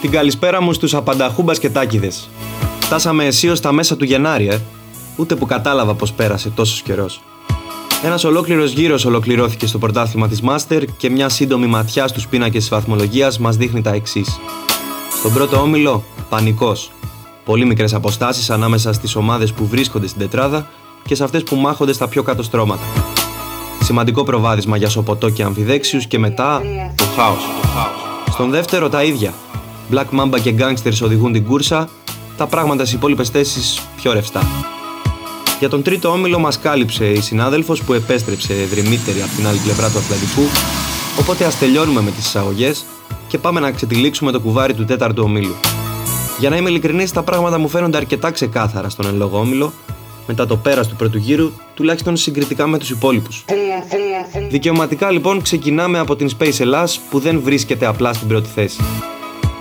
Την καλησπέρα μου στους απανταχού μπασκετάκιδες. Φτάσαμε αισίως στα μέσα του Γενάρη, ε. Ούτε που κατάλαβα πως πέρασε τόσος καιρός. Ένας ολόκληρος γύρος ολοκληρώθηκε στο πρωτάθλημα της Μάστερ και μια σύντομη ματιά στους πίνακες της βαθμολογίας μας δείχνει τα εξής. Στον πρώτο όμιλο, πανικός. Πολύ μικρές αποστάσεις ανάμεσα στις ομάδες που βρίσκονται στην τετράδα και σε αυτές που μάχονται στα πιο κάτω στρώματα. Σημαντικό προβάδισμα για Σοποτό και Αμφιδέξιους και μετά το χάος. Στον δεύτερο τα ίδια. Black Mamba και Gangsters οδηγούν την κούρσα, τα πράγματα στις υπόλοιπες θέσεις πιο ρευστά. Για τον τρίτο όμιλο μας κάλυψε η συνάδελφος που επέστρεψε δρυμύτερη από την άλλη πλευρά του Ατλαντικού, οπότε ας τελειώνουμε με τις εισαγωγές και πάμε να ξετυλίξουμε το κουβάρι του τέταρτου ομίλου. Για να είμαι ειλικρινής, τα πράγματα μου φαίνονται αρκετά ξεκάθαρα στον εν λόγω όμιλο, μετά το πέρας του πρώτου γύρου, τουλάχιστον συγκριτικά με τους υπόλοιπους. Δικαιωματικά λοιπόν ξεκινάμε από την Space Ελλάς που δεν βρίσκεται απλά στην πρώτη θέση.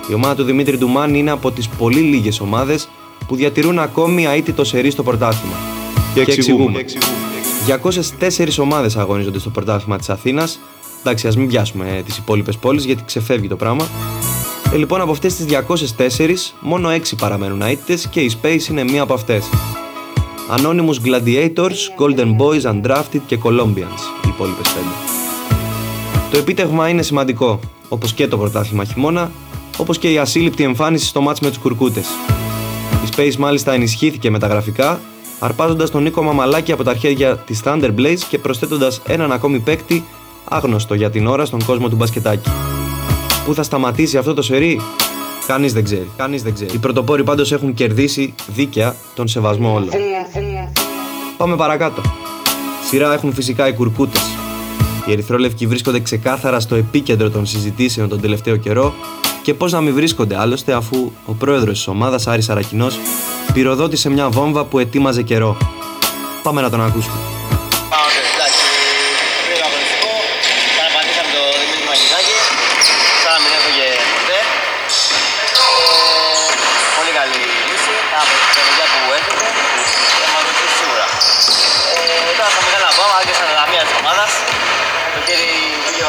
Η ομάδα του Δημήτρη Ντουμάν είναι από τις πολύ λίγες ομάδες που διατηρούν ακόμη αίτητο σερί στο πρωτάθλημα. Και εξηγούμε. 204 ομάδες αγωνίζονται στο πρωτάθλημα της Αθήνας. Εντάξει, ας μην πιάσουμε τις υπόλοιπες πόλεις γιατί ξεφεύγει το πράγμα. Ε, λοιπόν, από αυτές τις 204, μόνο 6 παραμένουν αίτητες και η Space είναι μία από αυτές. Anonymous Gladiators, Golden Boys, Undrafted και Colombians, οι υπόλοιπες 5. Το επίτευγμα είναι σημαντικό, όπως και το πρωτάθλημα χειμώνα, όπως και η ασύλληπτη εμφάνιση στο μάτς με τους Κουρκούτες. Η Space μάλιστα ενισχύθηκε με τα γραφικά, αρπάζοντας τον Νίκο Μαμαλάκη από τα χέρια της Thunder Blaze και προσθέτοντας έναν ακόμη παίκτη άγνωστο για την ώρα στον κόσμο του μπασκετάκι. Πού θα σταματήσει αυτό το σερί, κανείς δεν ξέρει. Κανείς δεν ξέρει. Οι πρωτοπόροι πάντως έχουν κερδίσει δίκαια τον σεβασμό όλων. Πάμε παρακάτω. Σειρά έχουν φυσικά οι κουρκούτες. Οι Ερυθρόλευκοι βρίσκονται ξεκάθαρα στο επίκεντρο των συζητήσεων τον τελευταίο καιρό και πώς να μην βρίσκονται άλλωστε αφού ο πρόεδρος της ομάδας, Άρης Αρακινός, πυροδότησε μια βόμβα που ετοίμαζε καιρό. Πάμε να τον ακούσουμε.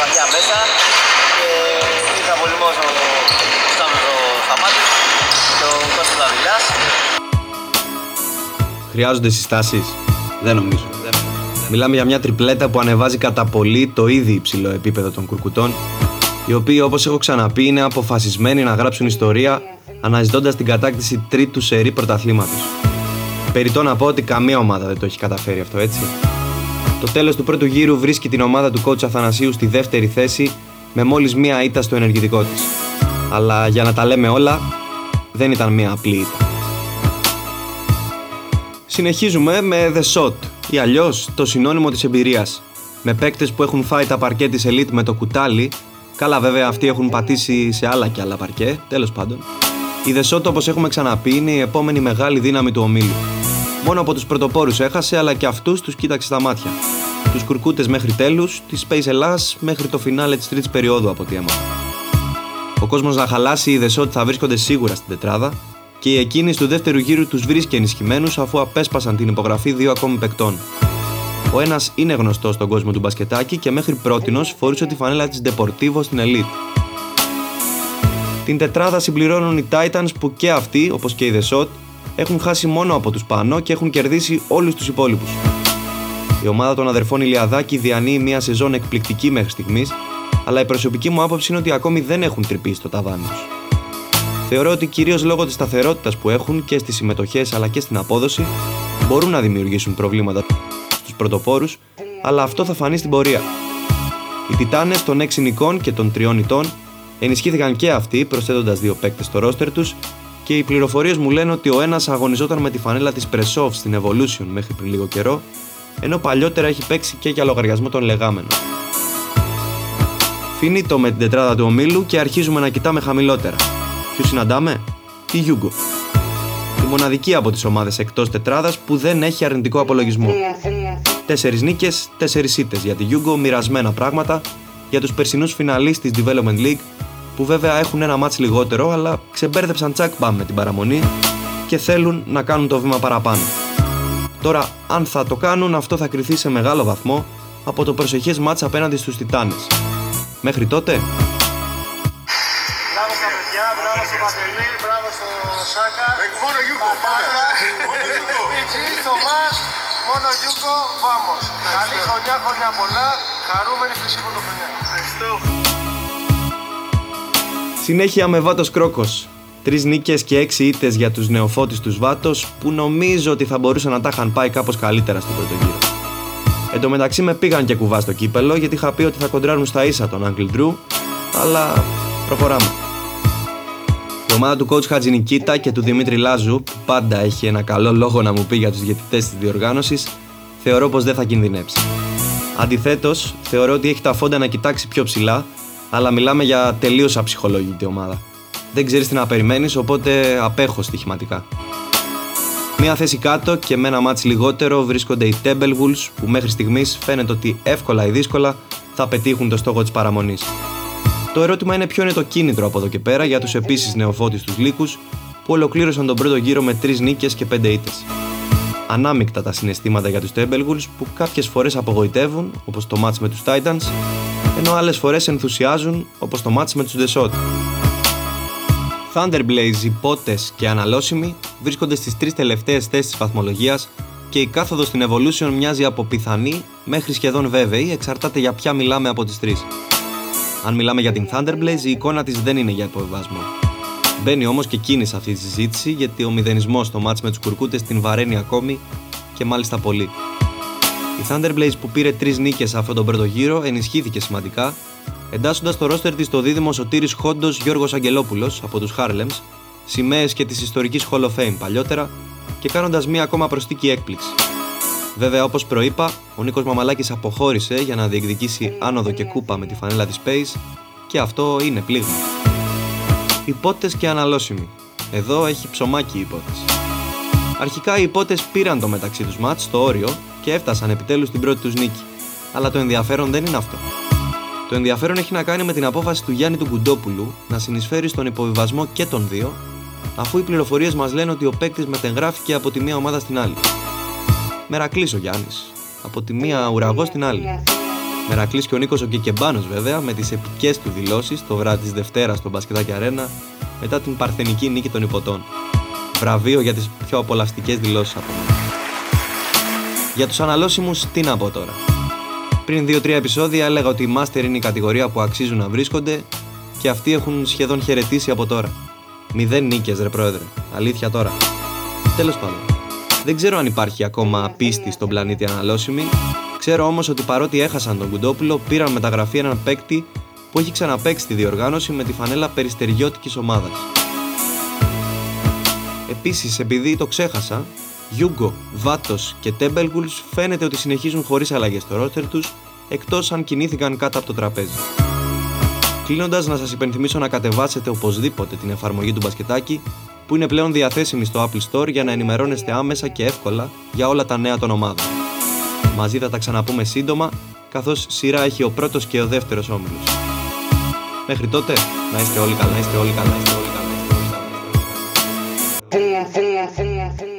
Βαθιά μέσα και ήρθε απολυμός ο Στάμος ο Σταμάτης και ο Κώστας Δαβιλάς. Χρειάζονται συστάσεις; Δεν νομίζω. Μιλάμε για μια τριπλέτα που ανεβάζει κατά πολύ το ήδη υψηλό επίπεδο των κουρκουτών, οι οποίοι όπως έχω ξαναπεί είναι αποφασισμένοι να γράψουν ιστορία αναζητώντας την κατάκτηση τρίτου σερή πρωταθλήματος. Περιτώ να πω ότι καμία ομάδα δεν το έχει καταφέρει αυτό, έτσι. Το τέλος του πρώτου γύρου βρίσκει την ομάδα του coach Αθανασίου στη δεύτερη θέση με μόλις μία ήττα στο ενεργητικό της. Αλλά για να τα λέμε όλα, δεν ήταν μία απλή ήττα. Συνεχίζουμε με The Shot ή αλλιώς το συνώνυμο της εμπειρίας. Με παίκτες που έχουν φάει τα παρκέ της Elite με το κουτάλι. Καλά, βέβαια, αυτοί έχουν πατήσει σε άλλα και άλλα παρκέ, τέλος πάντων. Η The Shot, όπως έχουμε ξαναπεί, είναι η επόμενη μεγάλη δύναμη του ομίλου. Μόνο από τους πρωτοπόρους έχασε, αλλά και αυτούς τους κοίταξε στα μάτια. Τους κουρκούτες μέχρι τέλους, τη Space Ελλάς μέχρι το φινάλε της τρίτης περίοδου από ό,τι έμαθα. Ο κόσμος να χαλάσει, οι The Shot θα βρίσκονται σίγουρα στην τετράδα και οι εκείνοι του δεύτερου γύρου τους βρίσκει ενισχυμένους αφού απέσπασαν την υπογραφή δύο ακόμη παικτών. Ο ένας είναι γνωστός στον κόσμο του μπασκετάκι και μέχρι πρότινος φορούσε τη φανέλα της Deportivo στην Elite. Την τετράδα συμπληρώνουν οι Titans που και αυτοί, όπως και οι The Shot, έχουν χάσει μόνο από τους πάνω και έχουν κερδίσει όλους τους υπόλοιπους. Η ομάδα των αδερφών Ηλιαδάκη διανύει μια σεζόν εκπληκτική μέχρι στιγμής, αλλά η προσωπική μου άποψη είναι ότι ακόμη δεν έχουν τρυπήσει το ταβάνι τους. Θεωρώ ότι κυρίως λόγω της σταθερότητας που έχουν και στις συμμετοχές αλλά και στην απόδοση μπορούν να δημιουργήσουν προβλήματα στους πρωτοπόρους, αλλά αυτό θα φανεί στην πορεία. Οι Τιτάνες των 6 νικών και των 3 ητών ενισχύθηκαν και αυτοί προσθέτοντας δύο παίκτες στο ρόστερ τους και οι πληροφορίες μου λένε ότι ο ένας αγωνιζόταν με τη φανέλα της Pressov στην Evolution μέχρι πριν λίγο καιρό, ενώ παλιότερα έχει παίξει και για λογαριασμό των λεγάμενων. Φινίτο με την τετράδα του ομίλου και αρχίζουμε να κοιτάμε χαμηλότερα. Ποιους συναντάμε; Τη Γιούγκο; Τη μοναδική από τις ομάδες εκτός τετράδας που δεν έχει αρνητικό απολογισμό. Τέσσερις νίκες, τέσσερις ήττες για τη Γιούγκο, μοιρασμένα πράγματα για τους περσινούς φιναλίστ της Development League που βέβαια έχουν ένα μάτς λιγότερο αλλά ξεμπέρδεψαν τσακ μπαμ με την παραμονή και θέλουν να κάνουν το βήμα παραπάνω. Τώρα, αν θα το κάνουν, αυτό θα κριθεί σε μεγάλο βαθμό από το προσεχές μάτς απέναντι στους Τιτάνες. Μέχρι τότε, Μπράβο στα παιδιά, μπράβο στο Παντελή, μπράβο στο Σάκα. Μόνο Γιούκο, πάμε. Μόνο Γιούκο. Έτσι, στο μας, μόνο Γιούκο, vamos. Καλή χρονιά, χρονιά πολλά, χαρούμενη χρυσή πρωτοχρονιά. Ευχαριστώ. Συνέχεια με Βάτος Κρόκος. Τρεις νίκες και έξι ήττες για τους νεοφώτης τους Βάτος που νομίζω ότι θα μπορούσαν να τα είχαν πάει κάπως καλύτερα στον πρώτο γύρο. Εν τω μεταξύ με πήγαν και κουβά στο κύπελο γιατί είχα πει ότι θα κοντράρουν στα ίσα τον Uncle Drew, αλλά προχωράμε. Η ομάδα του coach Χατζη Νικίτα και του Δημήτρη Λάζου, που πάντα έχει ένα καλό λόγο να μου πει για τους διαιτητές της διοργάνωσης, θεωρώ πως δεν θα κινδυνεύσει. Αντιθέτως, θεωρώ ότι έχει τα φόντα να κοιτάξει πιο ψηλά, αλλά μιλάμε για τελείως αψυχολόγητη ομάδα. Δεν ξέρεις τι να περιμένεις, οπότε απέχω στοιχηματικά. Μία θέση κάτω και με ένα μάτς λιγότερο βρίσκονται οι Temple που μέχρι στιγμής φαίνεται ότι εύκολα ή δύσκολα θα πετύχουν το στόχο της παραμονής. Το ερώτημα είναι ποιο είναι το κίνητρο από εδώ και πέρα για τους επίσης νεοφώτης τους Λύκους που ολοκλήρωσαν τον πρώτο γύρο με 3 νίκες και 5 ήττες. Ανάμεικτα τα συναισθήματα για τους Temple που κάποιες φορές απογοητεύουν όπως το μάτς με τους Titans ενώ άλλες φορές ενθουσιάζουν όπως το μάτς με τους Desot. Thunderblaze, υπότε και αναλώσιμοι βρίσκονται στις τρεις τελευταίες θέσεις της βαθμολογίας και η κάθοδος στην Evolution μοιάζει από πιθανή μέχρι σχεδόν βέβαιη, εξαρτάται για ποια μιλάμε από τις τρεις. Αν μιλάμε για την Thunderblaze, η εικόνα της δεν είναι για υποβιβασμό. Μπαίνει όμως και εκείνη σε αυτή τη συζήτηση γιατί ο μηδενισμός στο μάτς με τους κουρκούτες την βαραίνει ακόμη και μάλιστα πολύ. Η Thunderblaze που πήρε τρεις νίκες σε αυτόν τον πρώτο γύρο ενισχύθηκε σημαντικά εντάσσοντας το ρόστερ της στο δίδυμο Σωτήρης Χόντος Γιώργος Αγγελόπουλος από τους Harlems, σημαίες και της ιστορικής Hall of Fame παλιότερα και κάνοντας μία ακόμα προστίκη έκπληξη. Βέβαια, όπως προείπα, ο Νίκος Μαμαλάκης αποχώρησε για να διεκδικήσει άνοδο και κούπα με τη φανέλα της Space και αυτό είναι πλήγμα. Υπότες και αναλώσιμοι. Εδώ έχει ψωμάκι η υπόθεση. Αρχικά οι υπότες πήραν το μεταξύ τους μάτς στο όριο και έφτασαν επιτέλους στην πρώτη τους νίκη. Αλλά το ενδιαφέρον δεν είναι αυτό. Το ενδιαφέρον έχει να κάνει με την απόφαση του Γιάννη του Κουντόπουλου να συνεισφέρει στον υποβιβασμό και των δύο, αφού οι πληροφορίες μας λένε ότι ο παίκτης μετεγράφηκε από τη μία ομάδα στην άλλη. Μερακλής ο Γιάννης. Από τη μία ουραγός στην άλλη. Μερακλής και ο Νίκος ο Κικεμπάνος βέβαια με τις επικές του δηλώσεις το βράδυ της Δευτέρας στο Μπασκετάκι Αρένα μετά την παρθενική νίκη των υποτών. Βραβείο για τις πιο απολαυστικές δηλώσεις από μένα. Για τους αναλώσιμους, τι να πω τώρα. Πριν 2-3 επεισόδια έλεγα ότι η Master είναι η κατηγορία που αξίζουν να βρίσκονται και αυτοί έχουν σχεδόν χαιρετήσει από τώρα. Μηδέν νίκες, ρε πρόεδρε. Αλήθεια τώρα. Τέλος πάντων. Δεν ξέρω αν υπάρχει ακόμα πίστη στον πλανήτη αναλώσιμη. Ξέρω όμως ότι παρότι έχασαν τον Κουντόπουλο, πήραν μεταγραφή έναν παίκτη που έχει ξαναπέξει τη διοργάνωση με τη φανέλα περιστεριώτικης ομάδας. Επίσης, επειδή το ξέχασα, Γιούγκο, Βάτος και Τέμπελγουλς φαίνεται ότι συνεχίζουν χωρίς αλλαγές στο ρόστερ τους, εκτός αν κινήθηκαν κάτω από το τραπέζι. Κλείνοντας, να σας υπενθυμίσω να κατεβάσετε οπωσδήποτε την εφαρμογή του μπασκετάκι που είναι πλέον διαθέσιμη στο Apple Store για να ενημερώνεστε άμεσα και εύκολα για όλα τα νέα των ομάδων. Μαζί θα τα ξαναπούμε σύντομα, καθώς σειρά έχει ο πρώτος και ο δεύτερος όμιλος. Μέχρι τότε, να είστε όλοι καλά, να είστε όλοι καλά, να είστε όλοι καλά. Να είστε όλοι καλά.